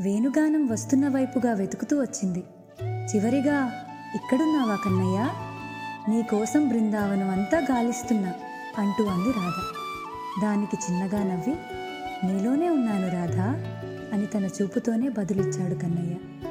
వేణుగానం వస్తున్న వైపుగా వెతుకుతూ వచ్చింది. చివరిగా ఇక్కడున్నావా కన్నయ్య? నీకోసం బృందావనం అంతా గాలిస్తున్నా అంటూ అంది రాధ. దానికి చిన్నగా నవ్వి నీలోనే ఉన్నాను రాధా అని తన చూపుతోనే బదులిచ్చాడు కన్నయ్య.